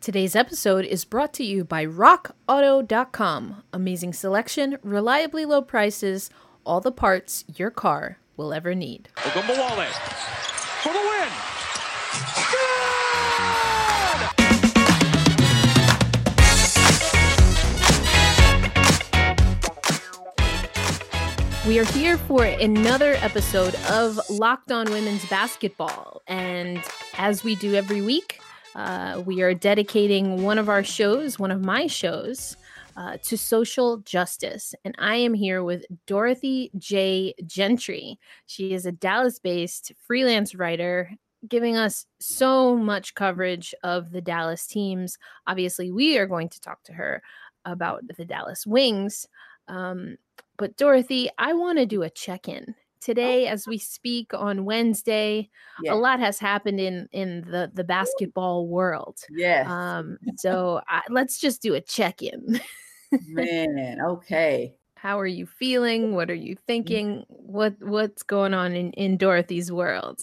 Today's episode is brought to you by RockAuto.com. Amazing selection, reliably low prices, all the parts your car will ever need. Ogunbowale for the win. We are here for another episode of Locked On Women's Basketball. And as we do every week, uh, we are dedicating one of our shows, one of my shows, uh, to social justice. And I am here with Dorothy J. Gentry. She is a Dallas based freelance writer giving us so much coverage of the Dallas teams. Obviously, we are going to talk to her about the Dallas Wings. Um, but Dorothy, I want to do a check in today as we speak on Wednesday. Yeah. A lot has happened in in the the basketball world. Yes. Um, so I, let's just do a check in. Man, okay. How are you feeling? What are you thinking? What what's going on in in Dorothy's world?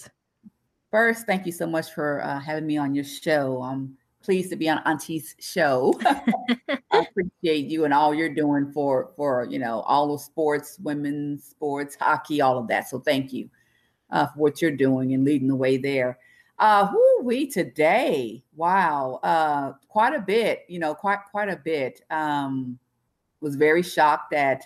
First, thank you so much for uh, having me on your show. I'm pleased to be on Auntie's show. I appreciate you and all you're doing for for you know all the sports, women's sports, hockey, all of that. So thank you uh, for what you're doing and leading the way there. Uh, who we today? Wow, uh, quite a bit. You know, quite quite a bit. Um, was very shocked at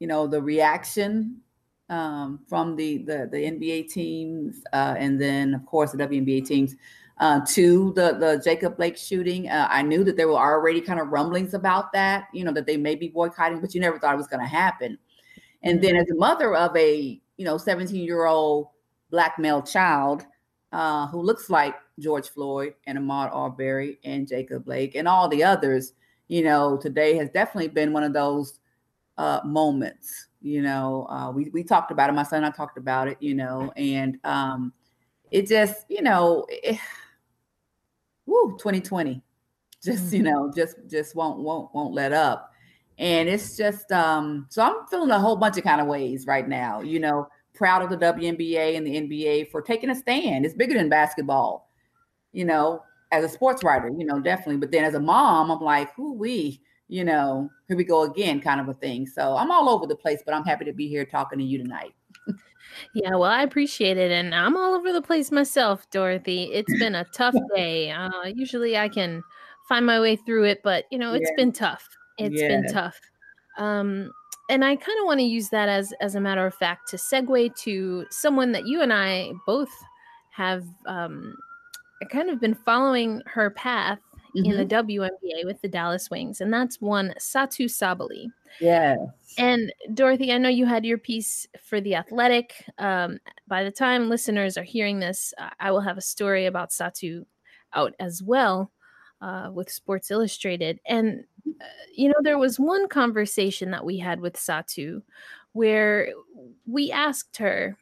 you know the reaction um, from the, the the NBA teams, uh, and then of course the WNBA teams uh, to the the Jacob Blake shooting. Uh, I knew that there were already kind of rumblings about that, you know, that they may be boycotting, but you never thought it was going to happen. And then, as a mother of a you know 17 year old black male child uh, who looks like George Floyd and Ahmaud Arbery and Jacob Blake and all the others, you know, today has definitely been one of those uh, moments. You know, uh, we we talked about it. My son and I talked about it. You know, and um, it just you know. It, woo 2020 just you know just just won't won't won't let up. And it's just um so i'm feeling a whole bunch of kind of ways right now you know proud of the WNBA and the NBA for taking a stand. It's bigger than basketball you know as a sports writer you know definitely. But then as a mom i'm like who we? You know here we go again kind of a thing. So i'm all over the place but i'm happy to be here talking to you tonight Yeah, well, I appreciate it, and I'm all over the place myself, Dorothy. It's been a tough day. Uh, usually, I can find my way through it, but you know, it's Yeah. been tough. It's been tough. Um, and I kind of want to use that as as a matter of fact to segue to someone that you and I both have um, kind of been following her path in the WNBA with the Dallas Wings, and that's one Satou Sabally. yeah And Dorothy, I know you had your piece for The Athletic. Um, by the time listeners are hearing this, uh, I will have a story about Satou out as well uh, with Sports Illustrated. And, uh, you know, there was one conversation that we had with Satou where we asked her,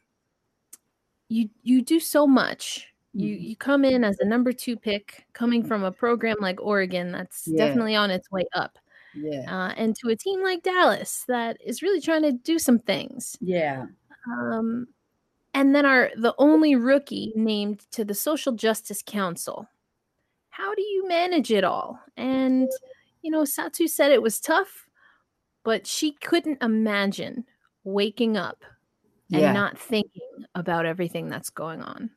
you, you do so much. You, Mhm. you come in as a number two pick, coming from a program like Oregon that's Yeah. definitely on its way up yeah uh, and to a team like Dallas that is really trying to do some things. yeah Um, and then are the only rookie named to the Social Justice Council. How do you manage it all? And you know, Satou said it was tough, but she couldn't imagine waking up and yeah not thinking about everything that's going on.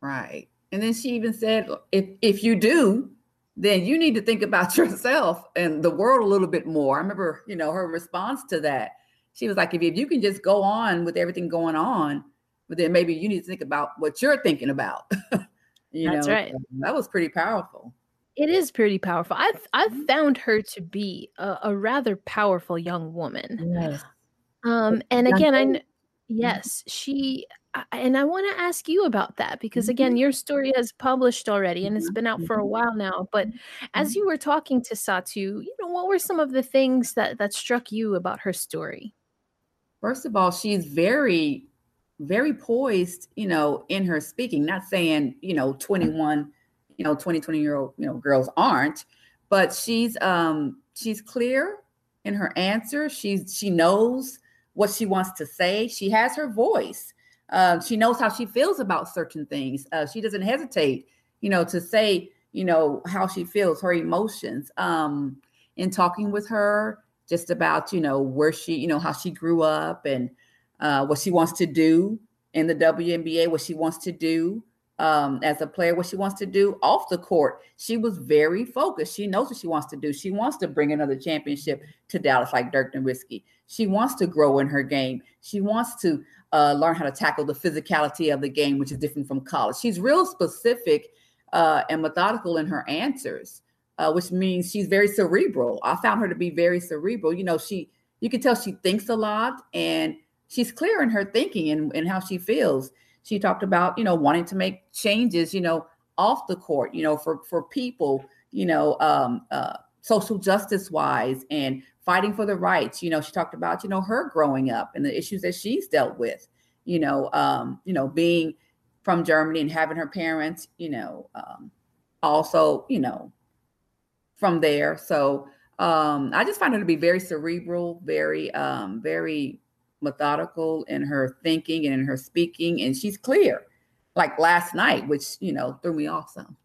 Right. And then she even said, if if you do, then you need to think about yourself and the world a little bit more. I remember, you know, her response to that. She was like, if, if you can just go on with everything going on, but then maybe you need to think about what you're thinking about. you That's know, right. that was pretty powerful. It is pretty powerful. I've I've found her to be a, a rather powerful young woman. Yes. Um, and again, I yes, she and I want to ask you about that because Mm-hmm. again, your story has published already and it's been out for a while now. But as Mm-hmm. you were talking to Satou, you know, what were some of the things that that struck you about her story? First of all, she's very, very poised, you know, in her speaking, not saying, you know, 21, you know, 20, 20 year old, you know, girls aren't, but she's um she's clear in her answer. She's she knows what she wants to say. She has her voice. Uh, she knows how she feels about certain things. Uh, she doesn't hesitate, you know, to say, you know, how she feels, her emotions. Um, in talking with her, just about, you know, where she, you know, how she grew up and uh, what she wants to do in the WNBA, what she wants to do um, as a player, what she wants to do off the court. She was very focused. She knows what she wants to do. She wants to bring another championship to Dallas like Dirk Nowitzki. She wants to grow in her game. She wants to uh, learn how to tackle the physicality of the game, which is different from college. She's real specific uh, and methodical in her answers, uh, which means she's very cerebral. I found her to be very cerebral. You know, she you can tell she thinks a lot and she's clear in her thinking and, and how she feels. She talked about, you know, wanting to make changes, you know, off the court, you know, for for people, you know, um, uh, social justice wise and fighting for the rights. You know, she talked about, you know, her growing up and the issues that she's dealt with, you know, um, you know, being from Germany and having her parents, you know, um, also, you know, from there. So um, I just find her to be very cerebral, very, um, very methodical in her thinking and in her speaking, and she's clear. Like last night, which you know threw me off some.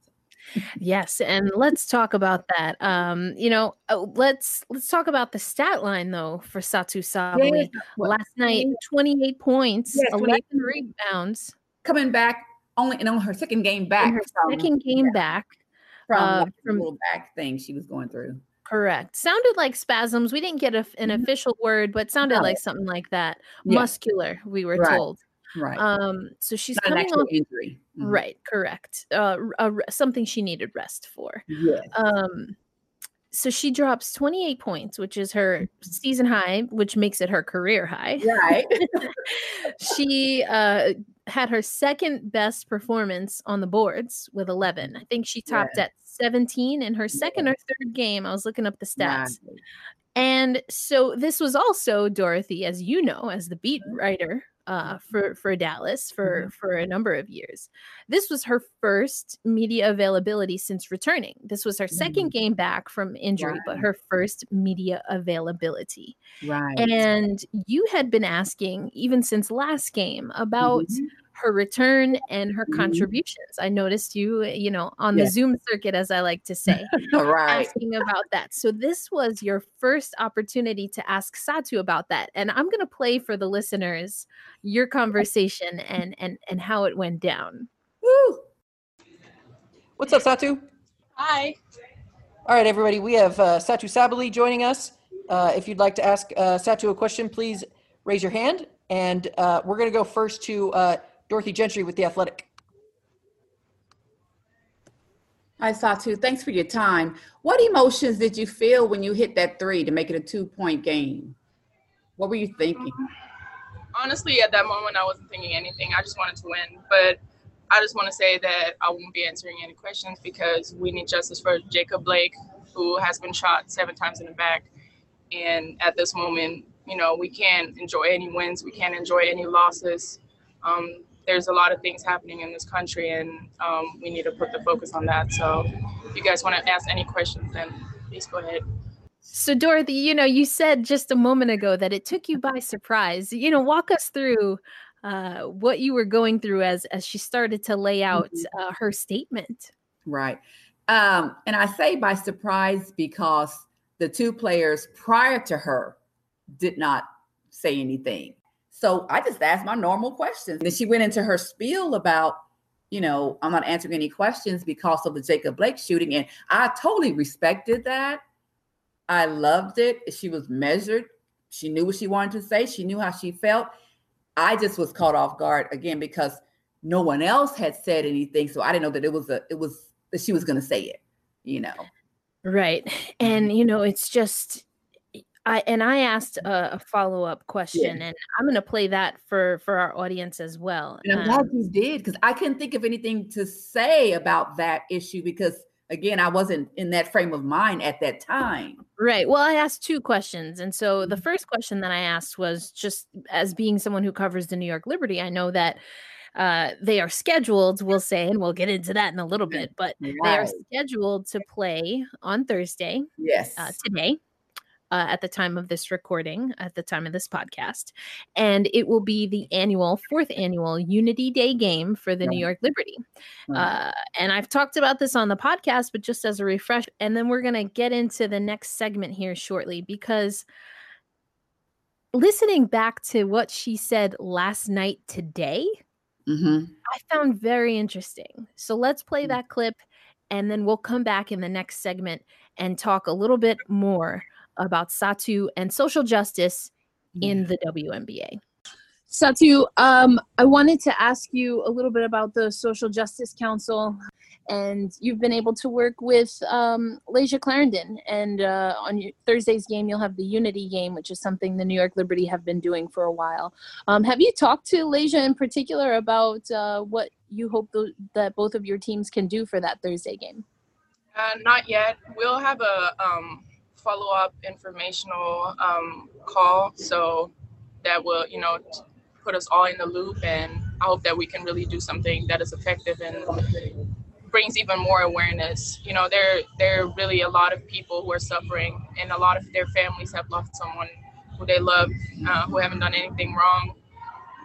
yes, and let's talk about that. Um, you know, uh, let's let's talk about the stat line though for Satou Sabally. Yes. Last night, 28 points, yes, 11 rebounds. Coming back only in her second game back. In her second game yeah. back from, uh, from little back thing she was going through. Correct. Sounded like spasms. We didn't get a, an mm-hmm. official word, but sounded no. like something like that. Yeah. Muscular, we were right. told. Right. Um. So she's Not coming off injury. Mm-hmm. Right. Correct. Uh, a, something she needed rest for. Yes. Um. So she drops 28 points, which is her mm-hmm. season high, which makes it her career high. Right. she uh had her second best performance on the boards with 11. I think she topped yeah. at 17 in her second or third game. I was looking up the stats. And so this was also Dorothy, as you know, as the beat mm-hmm. writer uh, for for Dallas for mm-hmm. for a number of years. This was her first media availability since returning. This was her mm-hmm. second game back from injury, right. but her first media availability. Right. And you had been asking even since last game about mm-hmm her return and her mm-hmm. contributions. I noticed you, you know, on the Zoom circuit, as I like to say, right. asking about that. So this was your first opportunity to ask Satou about that, and I'm going to play for the listeners your conversation and and and how it went down. Woo! What's up, Satou? Hi. All right, everybody. We have uh, Satou Sabally joining us. Uh, if you'd like to ask uh, Satou a question, please raise your hand. And uh, we're going to go first to uh, Dorothy Gentry with The Athletic. Hi, Satou. Thanks for your time. What emotions did you feel when you hit that three to make it a two point game? What were you thinking? Honestly, at that moment, I wasn't thinking anything. I just wanted to win. But I just want to say that I won't be answering any questions because we need justice for Jacob Blake, who has been shot seven times in the back. And at this moment, you know, we can't enjoy any wins, we can't enjoy any losses. Um, there's a lot of things happening in this country, and um, we need to put the focus on that. So, if you guys want to ask any questions, then please go ahead. So, Dorothy, you know, you said just a moment ago that it took you by surprise. You know, walk us through uh, what you were going through as as she started to lay out mm-hmm. uh, her statement. Right, um, and I say by surprise because the two players prior to her did not say anything. So I just asked my normal questions. And then she went into her spiel about, you know, I'm not answering any questions because of the Jacob Blake shooting. And I totally respected that. I loved it. She was measured. She knew what she wanted to say. She knew how she felt. I just was caught off guard again because no one else had said anything. So I didn't know that it was a it was that she was gonna say it, you know. Right. And mm-hmm. you know, it's just I and I asked a, a follow up question, yeah. and I'm going to play that for for our audience as well. And I'm um, glad you did because I couldn't think of anything to say about that issue because again, I wasn't in that frame of mind at that time. Right. Well, I asked two questions, and so the Mm-hmm. first question that I asked was just as being someone who covers the New York Liberty, I know that uh, they are scheduled, we'll say, and we'll get into that in a little bit, but they are scheduled to play on Thursday, Yes. uh, today uh, at the time of this recording, at the time of this podcast. And it will be the annual, fourth annual Unity Day game for the New York Liberty. Uh, and I've talked about this on the podcast, but just as a refresh. And then we're going to get into the next segment here shortly because listening back to what she said last night today, Mm-hmm. I found very interesting. So let's play Mm. that clip and then we'll come back in the next segment and talk a little bit more about Satou and social justice in the WNBA. Satou, um, I wanted to ask you a little bit about the Social Justice Council, and you've been able to work with um, Layshia Clarendon. And uh, on your Thursday's game, you'll have the Unity game, which is something the New York Liberty have been doing for a while. Um, have you talked to Layshia in particular about uh, what you hope th- that both of your teams can do for that Thursday game? Uh, not yet. We'll have a um, follow up informational um, call so that will, you know, put us all in the loop. And I hope that we can really do something that is effective and brings even more awareness. You know, there there are really a lot of people who are suffering, and a lot of their families have lost someone who they love, uh, who haven't done anything wrong.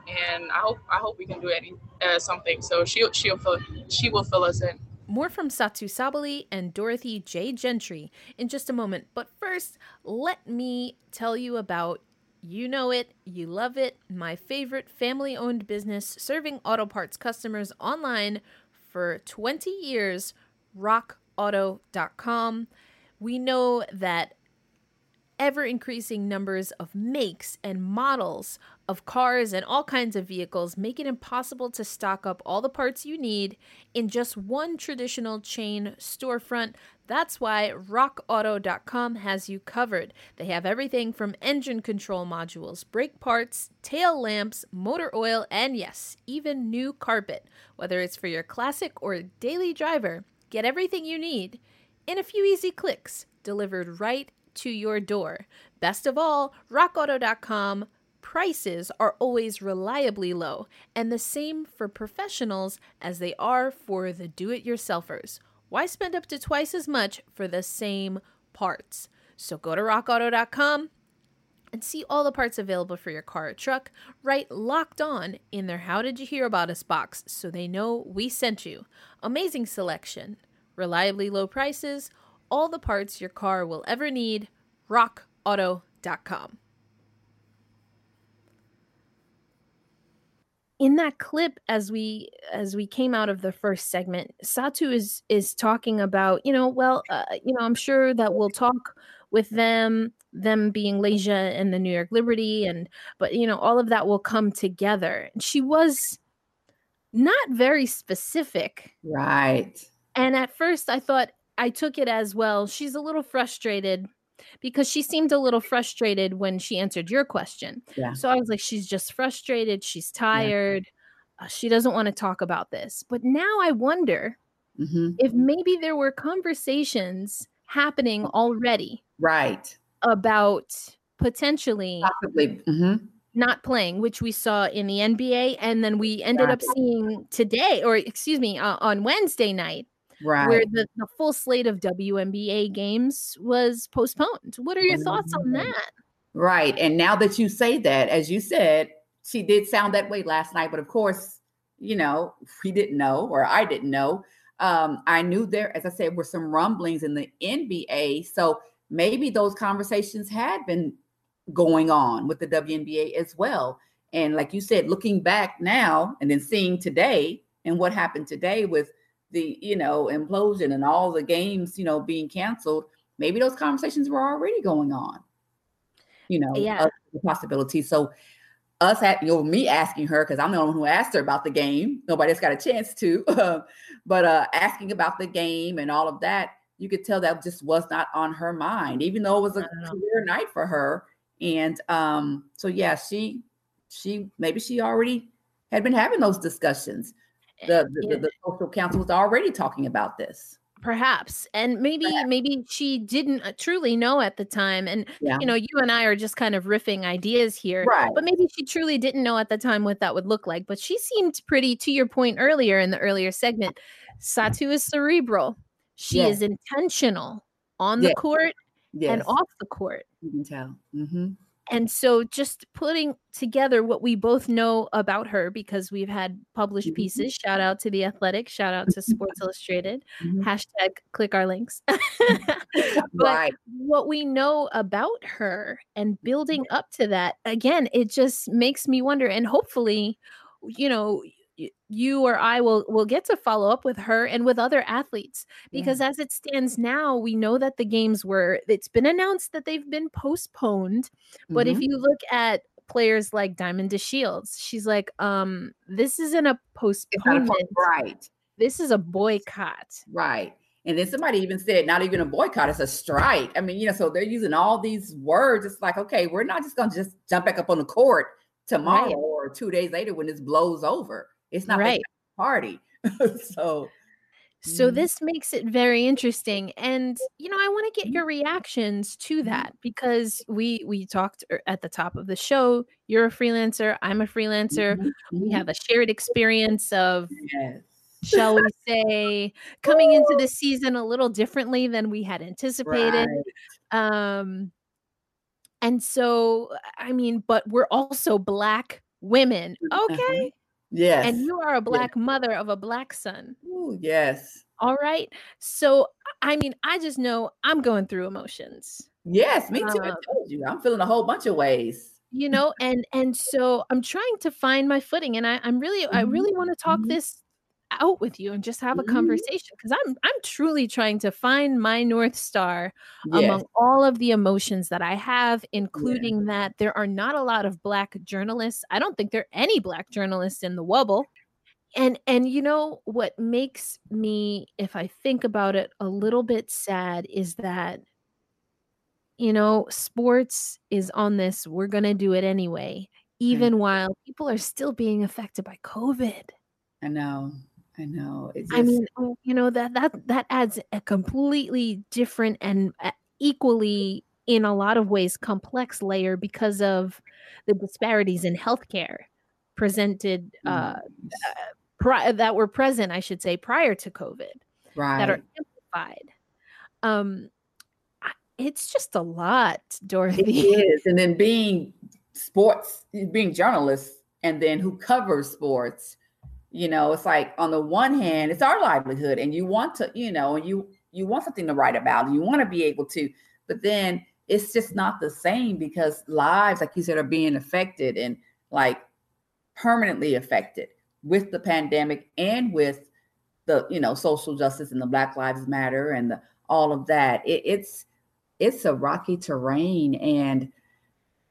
And I hope I hope we can do any uh, something. So she she'll fill she will fill us in. More from Satou Sabally and Dorothy J. Gentry in just a moment. But first, let me tell you about You Know It, You Love It, my favorite family owned business serving auto parts customers online for 20 years, rockauto.com. We know that ever increasing numbers of makes and models of cars and all kinds of vehicles make it impossible to stock up all the parts you need in just one traditional chain storefront. That's why rockauto.com has you covered. They have everything from engine control modules, brake parts, tail lamps, motor oil, and yes, even new carpet. Whether it's for your classic or daily driver, get everything you need in a few easy clicks, delivered right to your door. Best of all, rockauto.com prices are always reliably low, and the same for professionals as they are for the do it yourselfers. Why spend up to twice as much for the same parts? So go to rockauto.com and see all the parts available for your car or truck right locked on in their How Did You Hear About Us box so they know we sent you. Amazing selection, reliably low prices, all the parts your car will ever need. RockAuto.com. In that clip, as we as we came out of the first segment, Satou is is talking about you know well uh, you know I'm sure that we'll talk with them them being Layshia and the New York Liberty and but you know all of that will come together. She was not very specific Right. and at first, I thought I took it as well. She's a little frustrated because she seemed a little frustrated when she answered your question. Yeah. So I was like, she's just frustrated. She's tired. Uh, she doesn't want to talk about this. But now I wonder hmm if maybe there were conversations happening already Right. about potentially Possibly. hmm not playing, which we saw in the NBA. And then we ended up seeing today, or excuse me, uh, on Wednesday night, Right. where the, the full slate of WNBA games was postponed. What are your thoughts on Mhm. that? Right. And now that you say that, as you said, she did sound that way last night. But of course, you know, we didn't know, or I didn't know. Um, I knew there, as I said, were some rumblings in the NBA. So maybe those conversations had been going on with the WNBA as well. And like you said, looking back now and then seeing today and what happened today with the, you know, implosion and all the games, you know, being canceled, maybe those conversations were already going on. You know, Yeah. the possibility. So us at you know me asking her because I'm the only one who asked her about the game. nobody's got a chance to, but uh asking about the game and all of that, you could tell that just was not on her mind, even though it was a Not at all. clear night for her. And um, so yeah, she she maybe she already had been having those discussions. The the, the, Yeah. the social council was already talking about this. Perhaps, and maybe maybe she didn't uh, truly know at the time. And Yeah. you know, you and I are just kind of riffing ideas here. Right. But maybe she truly didn't know at the time what that would look like. But she seemed pretty, to your point earlier in the earlier segment. Satou is cerebral. She Yeah. is intentional on the Yeah. court Yes. and off the court. You can tell. hmm And so just putting together what we both know about her because we've had published Mhm. pieces. Shout out to the Athletic, shout out to Sports Illustrated. Mhm. Hashtag click our links. but Right. what we know about her and building up to that, again, it just makes me wonder. And hopefully, you know, you or I will will get to follow up with her and with other athletes because as it stands now, we know that the games were it's been announced that they've been postponed. But if Mhm. you look at players like Diamond DeShields, she's like, um, this isn't a postponement. right. This is a boycott. Right. And then somebody even said, not even a boycott, it's a strike. I mean, you know, so they're using all these words. It's like, okay, we're not just going to just jump back up on the court tomorrow Right. or two days later when this blows over. It's not Right. a party. so, So Mhm. this makes it very interesting, and you know, I want to get your reactions to that because we we talked er- at the top of the show. You're a freelancer. I'm a freelancer. We have a shared experience of, Yes. shall we say, coming into the season a little differently than we had anticipated. Right. Um, and so, I mean, but we're also black women, Mhm, okay? Yes. And you are a black mother of a black son. Ooh, yes. All right. So, I mean, I just know I'm going through emotions, Yes, me too. I Um, told you. I'm feeling a whole bunch of ways. you know, and and so I'm trying to find my footing, and I, I'm really, I really want to talk mhm. this out with you and just have a Mhm. conversation because I'm I'm truly trying to find my north star Yes. among all of the emotions that I have, including that there are not a lot of black journalists. I don't think there are any black journalists in the Wubble. And and you know what makes me, if I think about it, a little bit sad is that you know, sports is on this, we're gonna do it anyway, even while people are still being affected by COVID. I know. I know. It I mean, oh, you know that that that adds a completely different and uh, equally, in a lot of ways, complex layer because of the disparities in healthcare presented uh, mm, pri- that were present, I should say, prior to COVID right. that are amplified. Um, it's just a lot, Dorothy. is. And then being sports, being journalists, and then who covers sports, you know, it's like on the one hand, it's our livelihood, and you want to, you know, and you you want something to write about, and you want to be able to, but then it's just not the same because lives, like you said, are being affected and like permanently affected with the pandemic and with the you know social justice and the Black Lives Matter and the, all of that. It, it's it's a rocky terrain and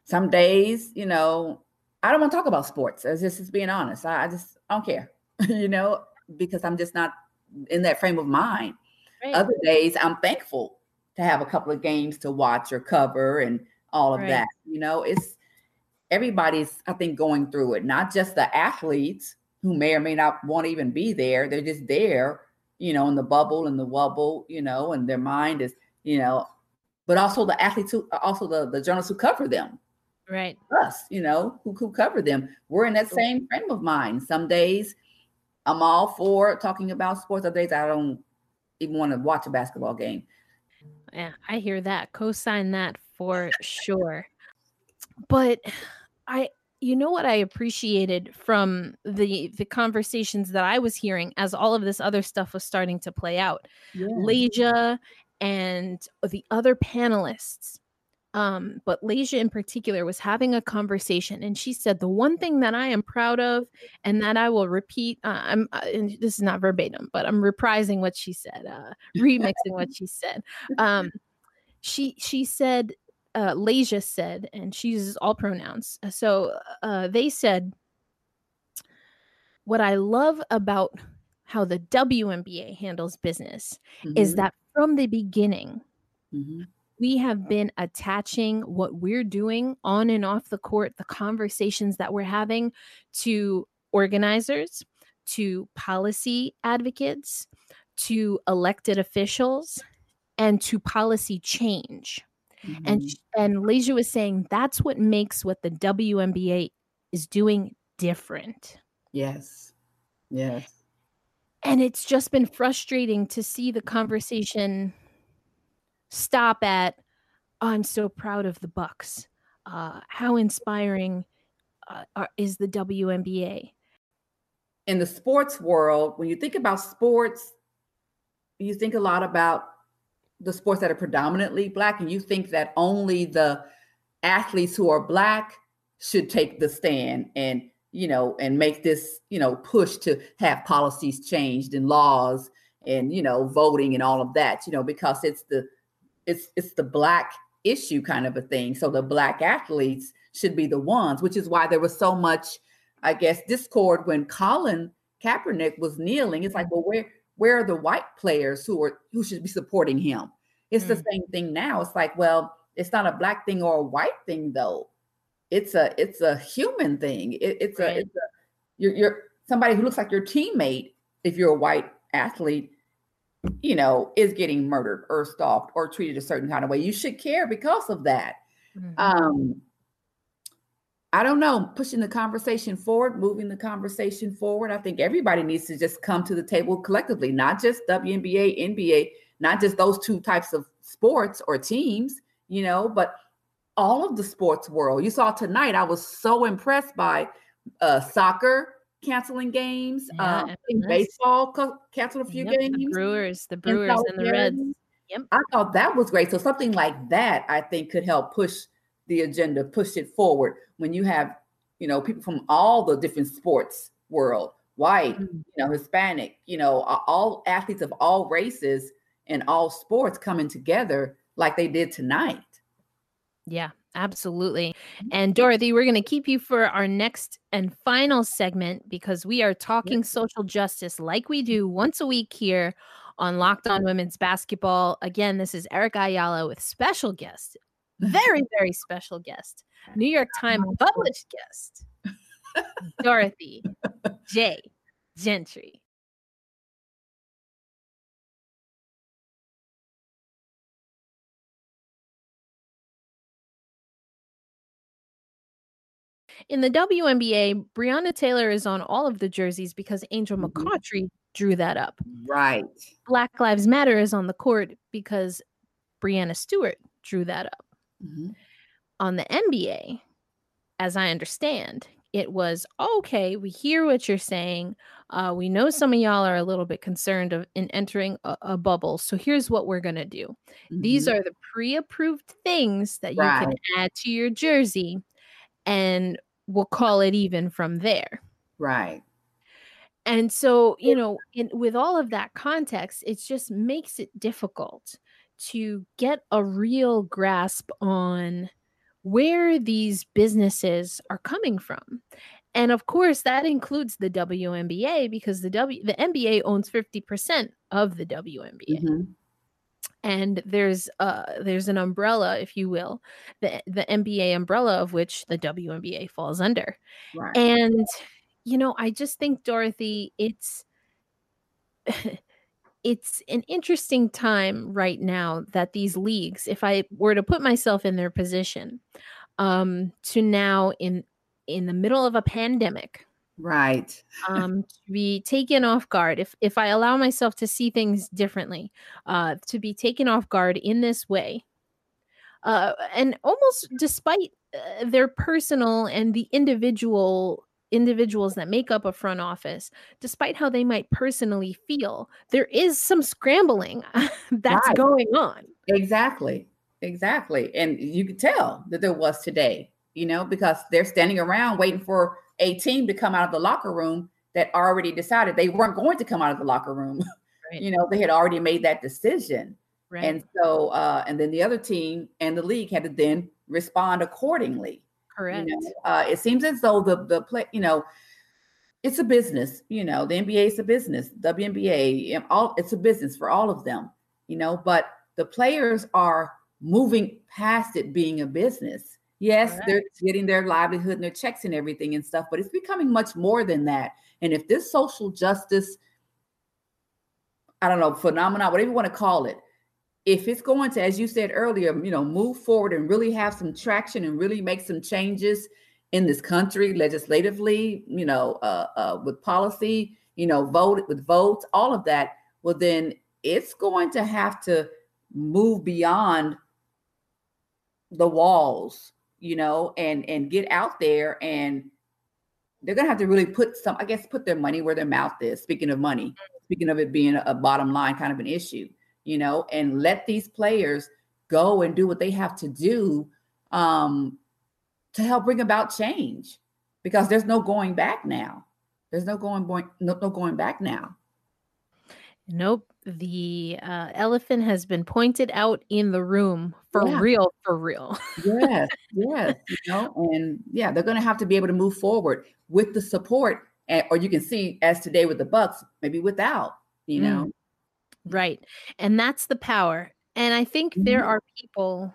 some days you know i don't want to talk about sports as just as being honest I, I just I don't care you know because i'm just not in that frame of mind Right. other days i'm thankful to have a couple of games to watch or cover and all of Right. that you know it's everybody's i think going through it not just the athletes who may or may not want to even be there they're just there you know in the bubble and the wubble you know and their mind is you know but also the athletes who also the, the journalists who cover them Right. us you know who, who cover them we're in that same frame of mind some days i'm all for talking about sports other days i don't even want to watch a basketball game Yeah, I hear that. Co-sign that for sure. But I you know what I appreciated from the the conversations that I was hearing as all of this other stuff was starting to play out. Layshia and the other panelists um, but Layshia in particular was having a conversation, and she said the one thing that I am proud of, and that I will repeat. Uh, I'm uh, and this is not verbatim, but I'm reprising what she said, uh, remixing what she said. Um, she she said, uh, Layshia said, and she uses all pronouns. uh, So uh, they said, what I love about how the WNBA handles business is Mhm, that from the beginning mhm, we have been attaching what we're doing on and off the court, the conversations that we're having to organizers, to policy advocates, to elected officials, and to policy change. And mhm. sh- and Layshia was saying that's what makes what the WNBA is doing different. yes yes And it's just been frustrating to see the conversation stop at oh, I'm so proud of the Bucks. Uh, how inspiring uh, are, is the WNBA? In the sports world, when you think about sports, you think a lot about the sports that are predominantly black, and you think that only the athletes who are black should take the stand and you know and make this you know push to have policies changed and laws and you know voting and all of that you know because it's the it's it's the black issue kind of a thing. So the black athletes should be the ones which is why there was so much i guess discord when colin kaepernick was kneeling. It's like well where where are the white players who are who should be supporting him? It's mm. the same thing now. It's like well it's not a black thing or a white thing though. It's a it's a human thing. It, it's right. a it's a you're, you're somebody who looks like your teammate if you're a white athlete you know is getting murdered or stalked or treated a certain kind of way you should care because of that mm-hmm. um I don't know, pushing the conversation forward, moving the conversation forward. I think everybody needs to just come to the table collectively, not just WNBA, NBA, not just those two types of sports or teams, you know, but all of the sports world. You saw tonight, I was so impressed by uh, soccer canceling games, yeah, um, baseball co- canceled a few yep, games. The Brewers, the Brewers and the Reds. Yep. I thought that was great. So something like that, I think, could help push the agenda, push it forward when you have, you know, people from all the different sports world, white, mm-hmm. you know, Hispanic, you know, all athletes of all races and all sports coming together like they did tonight. Yeah, absolutely. Mm-hmm. And Dorothy, we're going to keep you for our next and final segment because we are talking social justice like we do once a week here on Locked On Women's Basketball. Again, this is Erica Ayala with special guest very, very special guest, New York Times published guest, Dorothy J. Gentry. In the WNBA, Breonna Taylor is on all of the jerseys because Angel mm-hmm. McCoughtry drew that up. Right. Black Lives Matter is on the court because Breanna Stewart drew that up. Mm-hmm. On the NBA, as I understand, it was okay. We hear what you're saying. Uh, we know some of y'all are a little bit concerned of in entering a, a bubble. So here's what we're gonna do. Mm-hmm. These are the pre-approved things that right. you can add to your jersey, and we'll call it even from there. Right. And so, you know, in, with all of that context, it just makes it difficult to get a real grasp on where these businesses are coming from. And of course, that includes the WNBA because the W the NBA owns 50% of the WNBA. Mm-hmm. And there's uh there's an umbrella, if you will, the the NBA umbrella of which the WNBA falls under. Right. And you know, I just think Dorothy, it's it's an interesting time right now that these leagues, if I were to put myself in their position, um, to now in in the middle of a pandemic, right, um, to be taken off guard. If if I allow myself to see things differently, uh, to be taken off guard in this way, uh, and almost despite uh, their personal and the individual individuals that make up a front office, despite how they might personally feel, there is some scrambling that's right. going on. Exactly. Exactly. And you could tell that there was today, you know, because they're standing around waiting for a team to come out of the locker room that already decided they weren't going to come out of the locker room. Right. you know, they had already made that decision. Right. And so, uh, and then the other team and the league had to then respond accordingly. Correct. You know, uh, it seems as though the the play, you know, it's a business. You know, the NBA is a business. WNBA, all it's a business for all of them. You know, but the players are moving past it being a business. Yes, Correct. they're getting their livelihood and their checks and everything and stuff, but it's becoming much more than that. And if this social justice, I don't know, phenomenon, whatever you want to call it, if it's going to, as you said earlier, you know, move forward and really have some traction and really make some changes in this country legislatively, you know, uh, uh, with policy, you know, vote with votes, all of that, well, then it's going to have to move beyond the walls, you know, and and get out there and they're gonna have to really put some, I guess, put their money where their mouth is. Speaking of money, speaking of it being a bottom line kind of an issue, you know, and let these players go and do what they have to do um, to help bring about change because there's no going back now. There's no going no, no going back now. Nope. The uh, elephant has been pointed out in the room for yeah. real, for real. yes, yes. You know, and yeah, they're going to have to be able to move forward with the support, and, or you can see as today with the Bucks, maybe without. You know, mm. right, and that's the power. And I think mm-hmm. there are people,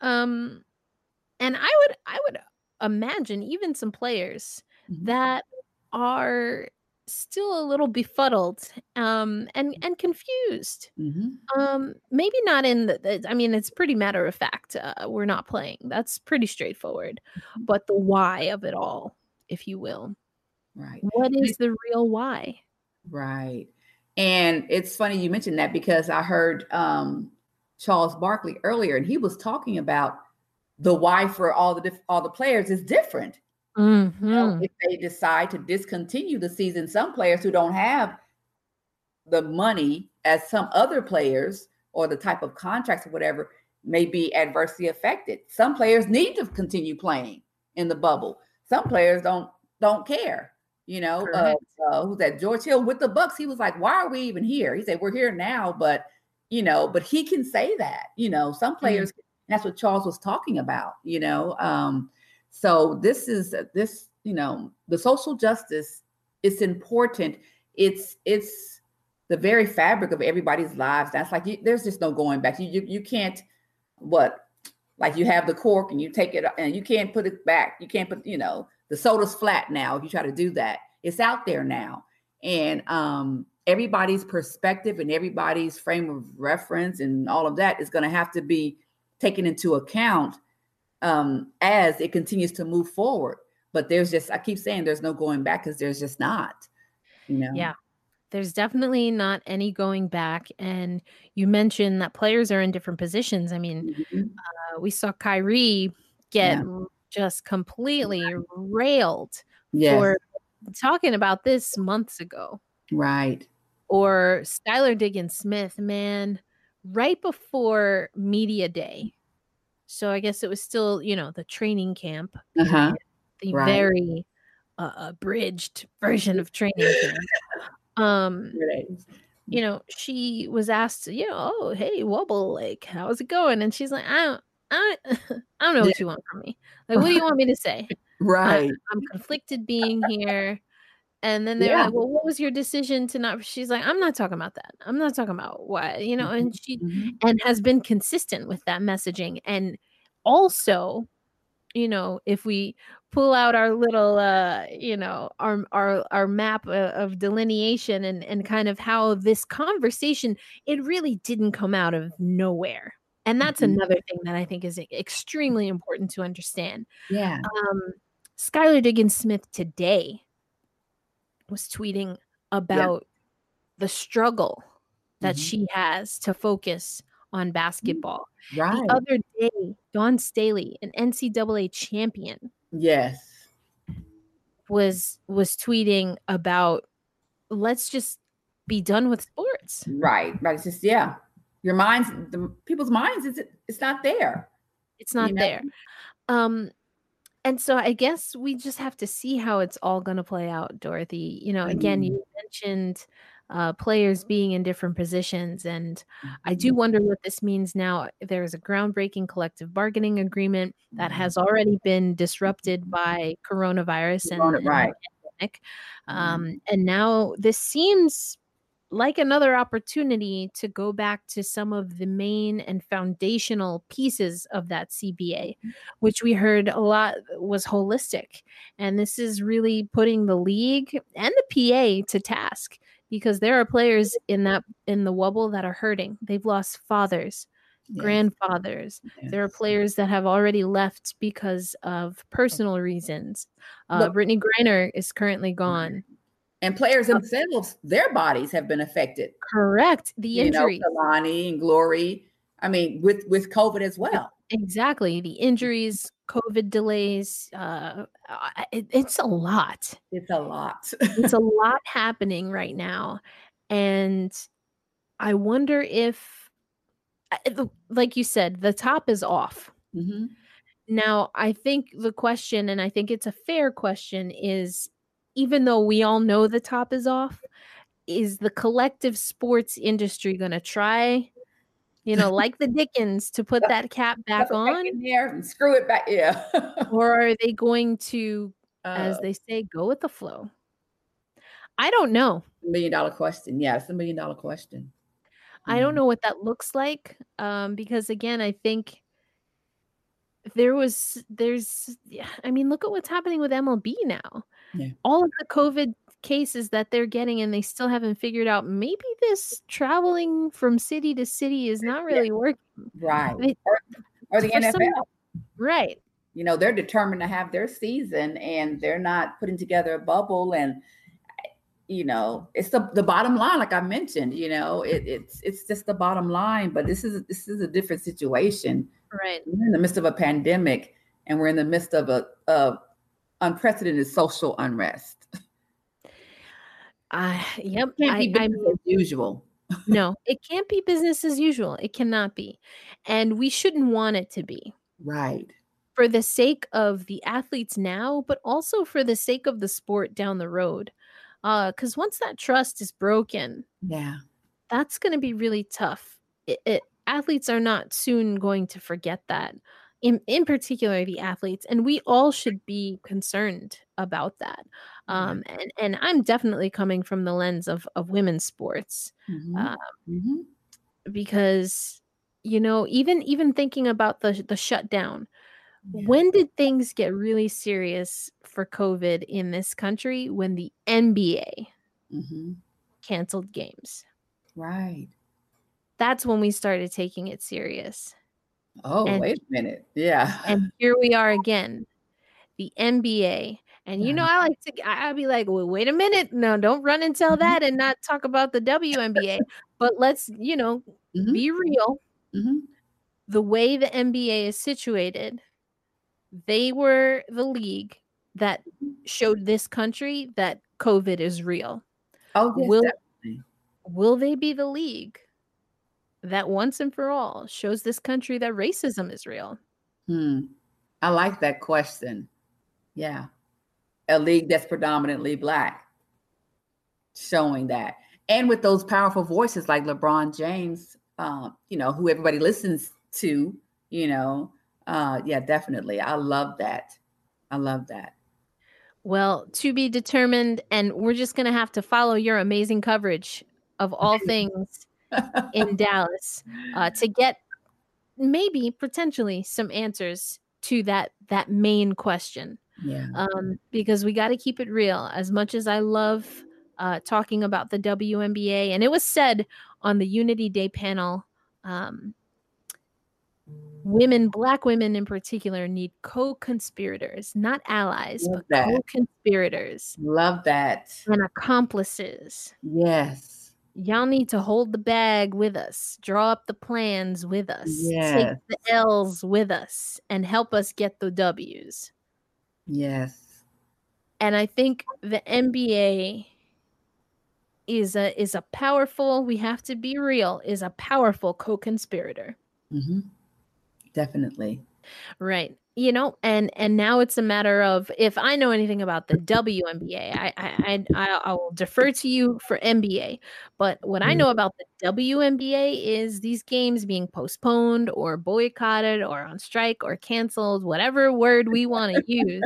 um, and I would, I would imagine even some players mm-hmm. that are still a little befuddled um, and and confused. Mm-hmm. Um, maybe not in the, the, I mean, it's pretty matter of fact. Uh, we're not playing. That's pretty straightforward. Mm-hmm. But the why of it all, if you will, right? What is the real why? Right. And it's funny you mentioned that because I heard um, Charles Barkley earlier, and he was talking about the why for all the all the players is different. Mm-hmm. You know, mm-hmm. if they decide to discontinue the season, some players who don't have the money as some other players or the type of contracts or whatever may be adversely affected. Some players need to continue playing in the bubble. Some players don't don't care. You know, uh, uh, who's that? George Hill with the Bucks. He was like, "Why are we even here?" He said, "We're here now, but you know, but he can say that. You know, some mm-hmm. players. Mm-hmm. That's what Charles was talking about. You know, um, so this is this, you know, the social justice it's important. It's it's the very fabric of everybody's lives. That's like you, there's just no going back. You, you you can't what like you have the cork and you take it and you can't put it back. You can't put, you know, the soda's flat now if you try to do that. It's out there now. And um everybody's perspective and everybody's frame of reference and all of that is going to have to be taken into account um, as it continues to move forward. But there's just, I keep saying there's no going back because there's just not, you know? Yeah. There's definitely not any going back. And you mentioned that players are in different positions. I mean, mm-hmm. uh, we saw Kyrie get yeah. just completely railed yes. for talking about this months ago. Right. Or Skylar Diggins Smith, man, right before media day, so I guess it was still, you know, the training camp, uh-huh. the right. very uh, abridged version of training camp. Um, you know, she was asked, you know, oh, hey, Wobble, like, how's it going? And she's like, I don't, I don't, I don't know what you want from me. Like, what do you want me to say? Right. I, I'm conflicted being here. And then they're yeah. like, well, what was your decision to not? She's like, I'm not talking about that. I'm not talking about what, you know, and she, mm-hmm. and has been consistent with that messaging. And also, you know, if we pull out our little, uh, you know, our, our, our map of delineation and, and kind of how this conversation, it really didn't come out of nowhere. And that's mm-hmm. another thing that I think is extremely important to understand. Yeah. Um, Skylar Diggins Smith today was tweeting about yeah. the struggle that mm-hmm. she has to focus on mm, basketball. Right. The other day, Dawn Staley, an NCAA champion, yes, was was tweeting about let's just be done with sports. Right. Right. It's just yeah. Your minds, the people's minds, it's it's not there. It's not you know? there. Um, and so I guess we just have to see how it's all going to play out, Dorothy. You know, again, you mm-hmm. mentioned uh, players being in different positions, and I do mm-hmm. wonder what this means now. There is a groundbreaking collective bargaining agreement that mm-hmm. has already been disrupted by coronavirus and, right. and pandemic, um, and now this seems like another opportunity to go back to some of the main and foundational pieces of that CBA, mm-hmm. which we heard a lot was holistic. And this is really putting the league and the PA to task because there are players in that in the wobble that are hurting. They've lost fathers, yes. grandfathers. Yes. There are players that have already left because of personal reasons. Uh, Look, Brittney Griner is currently gone and players themselves, their bodies have been affected. Correct. The injury. You know, Kalani and Glory. I mean, with with COVID as well. exactly the injuries, COVID delays. Uh, it, it's a lot. It's a lot. It's a lot happening right now, and I wonder if, like you said, the top is off. hmm Now, I think the question, and I think it's a fair question, is even though we all know the top is off, is the collective sports industry going to try, you know, like the Dickens, to put that cap back on? there and screw it back. Yeah. Or are they going to, as Uh, they say, go with the flow? I don't know. million dollar question. Yeah, it's a million dollar question. I don't Mhm. know what that looks like um, because again, I think there was there's yeah, I mean, look at what's happening with MLB now. Yeah. All of the COVID cases that they're getting, and they still haven't figured out maybe this traveling from city to city is not really working. Right. They- Or, or the For some- NFL. Right. you know they're determined to have their season and they're not putting together a bubble and you know it's the, the bottom line like i mentioned you know it, it's it's just the bottom line but this is this is a different situation Right. we're in the midst of a pandemic and we're in the midst of a, a unprecedented social unrest I yep. can't I, be I business as usual no, it can't be business as usual. It cannot be. And we shouldn't want it to be. right for the sake of the athletes now, but also for the sake of the sport down the road. Uh, because once that trust is broken, yeah that's going to be really tough. It, it, athletes are not soon going to forget that. In, in particular, the athletes, and we all should be concerned about that. Um, and, and I'm definitely coming from the lens of, of women's sports Mhm. uh, Mhm. because you know even even thinking about the the shutdown Yeah. when did things get really serious for COVID in this country? When the NBA Mhm. canceled games. right That's when we started taking it serious. Oh And- wait a minute yeah And here we are again, the NBA. And you know, I like to, I'd be like, well, wait a minute. No, don't run and tell Mhm. that and not talk about the WNBA. but let's, you know, Mhm. be real. Mhm. The way the NBA is situated, they were the league that showed this country that COVID is real. oh yes, will definitely. will they be the league that once and for all shows this country that racism is real? Hmm. I like that question. Yeah. A league that's predominantly black, showing that. And with those powerful voices like LeBron James, uh, you know, who everybody listens to, you know, uh, yeah, definitely. I love that. I love that. Well, to be determined, and we're just going to have to follow your amazing coverage of all things in Dallas uh, to get maybe potentially some answers to that that main question. yeah. um, because we got to keep it real. As much as I love uh, talking about the WNBA, and it was said on the Unity Day panel, um, women, Black women in particular, need co-conspirators, not allies, Love but that. co-conspirators Love that. and accomplices. Yes. Y'all need to hold the bag with us, draw up the plans with us, yes. take the L's with us, and help us get the W's. Yes. and I think the NBA is a is a powerful. We have to be real. Is a powerful co-conspirator, hmm Definitely. right? You know, and and now it's a matter of if I know anything about the WNBA, I I I, I will defer to you for NBA. But what I Mhm. know about the WNBA is these games being postponed or boycotted or on strike or canceled, whatever word we want to use.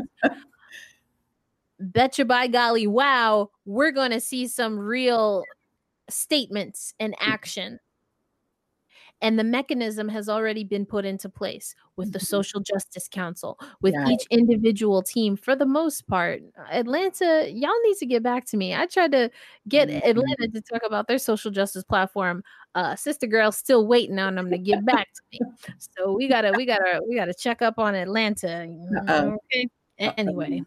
betcha by golly, wow, we're going to see some real statements and action. And the mechanism has already been put into place with the Mhm. Social Justice Council, with Right. each individual team. For the most part, Atlanta, y'all need to get back to me. I tried to get. Atlanta to talk about their social justice platform. Uh, Sister Girl's still waiting on them to get back to me. So we gotta, we gotta, we gotta check up on Atlanta. Uh-oh. Okay. A- Anyway,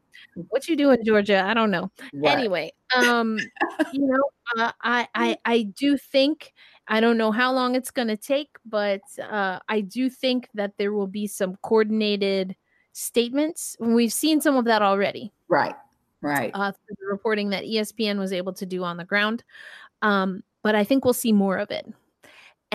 what you do in Georgia? I don't know Right. anyway um you know uh, i i i do think I don't know how long it's going to take, but uh, I do think that there will be some coordinated statements. We've seen some of that already. Right, right. Uh, through the reporting that ESPN was able to do on the ground. Um, but I think we'll see more of it.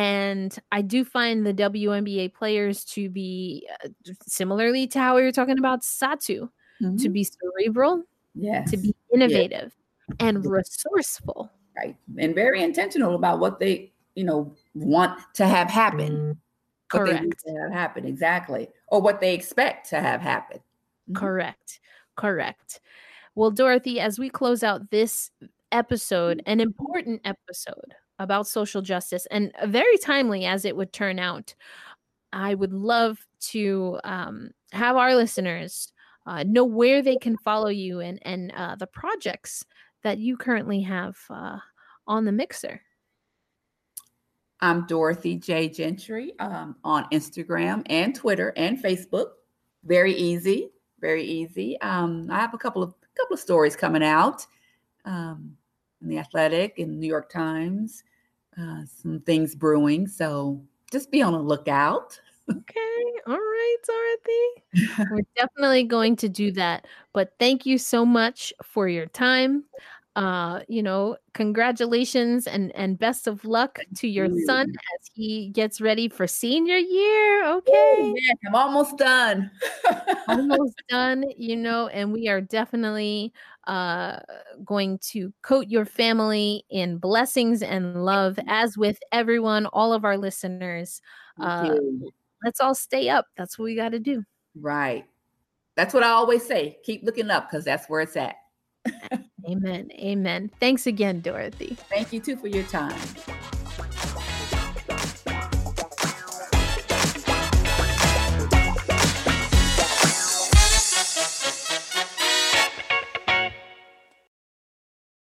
And I do find the WNBA players to be uh, similarly to how we were talking about Satou, mm-hmm. to be cerebral, yes. to be innovative yes. and resourceful. Right. And very intentional about what they, you know, want to have happen. Correct. to have happen, exactly. Or what they expect to have happen. Mm-hmm. Correct. Correct. Well, Dorothy, as we close out this episode, an important episode about social justice and very timely as it would turn out, I would love to um, have our listeners uh, know where they can follow you and and uh, the projects that you currently have uh, on the mixer. I'm Dorothy J. Gentry um, on Instagram and Twitter and Facebook. Very easy, very easy. Um, I have a couple of couple of stories coming out um, in the Athletic and New York Times. Uh, some things brewing, so just be on the lookout. okay, all right, Dorothy. We're definitely going to do that. But thank you so much for your time uh you know congratulations and and best of luck to your son as he gets ready for senior year okay? Yeah, i'm almost done. Almost done you know and we are definitely uh going to coat your family in blessings and love as with everyone all of our listeners. Uh let's all stay up that's what we got to do. Right. That's what i always say keep looking up because that's where it's at Amen. Amen. Thanks again, Dorothy. Thank you too for your time.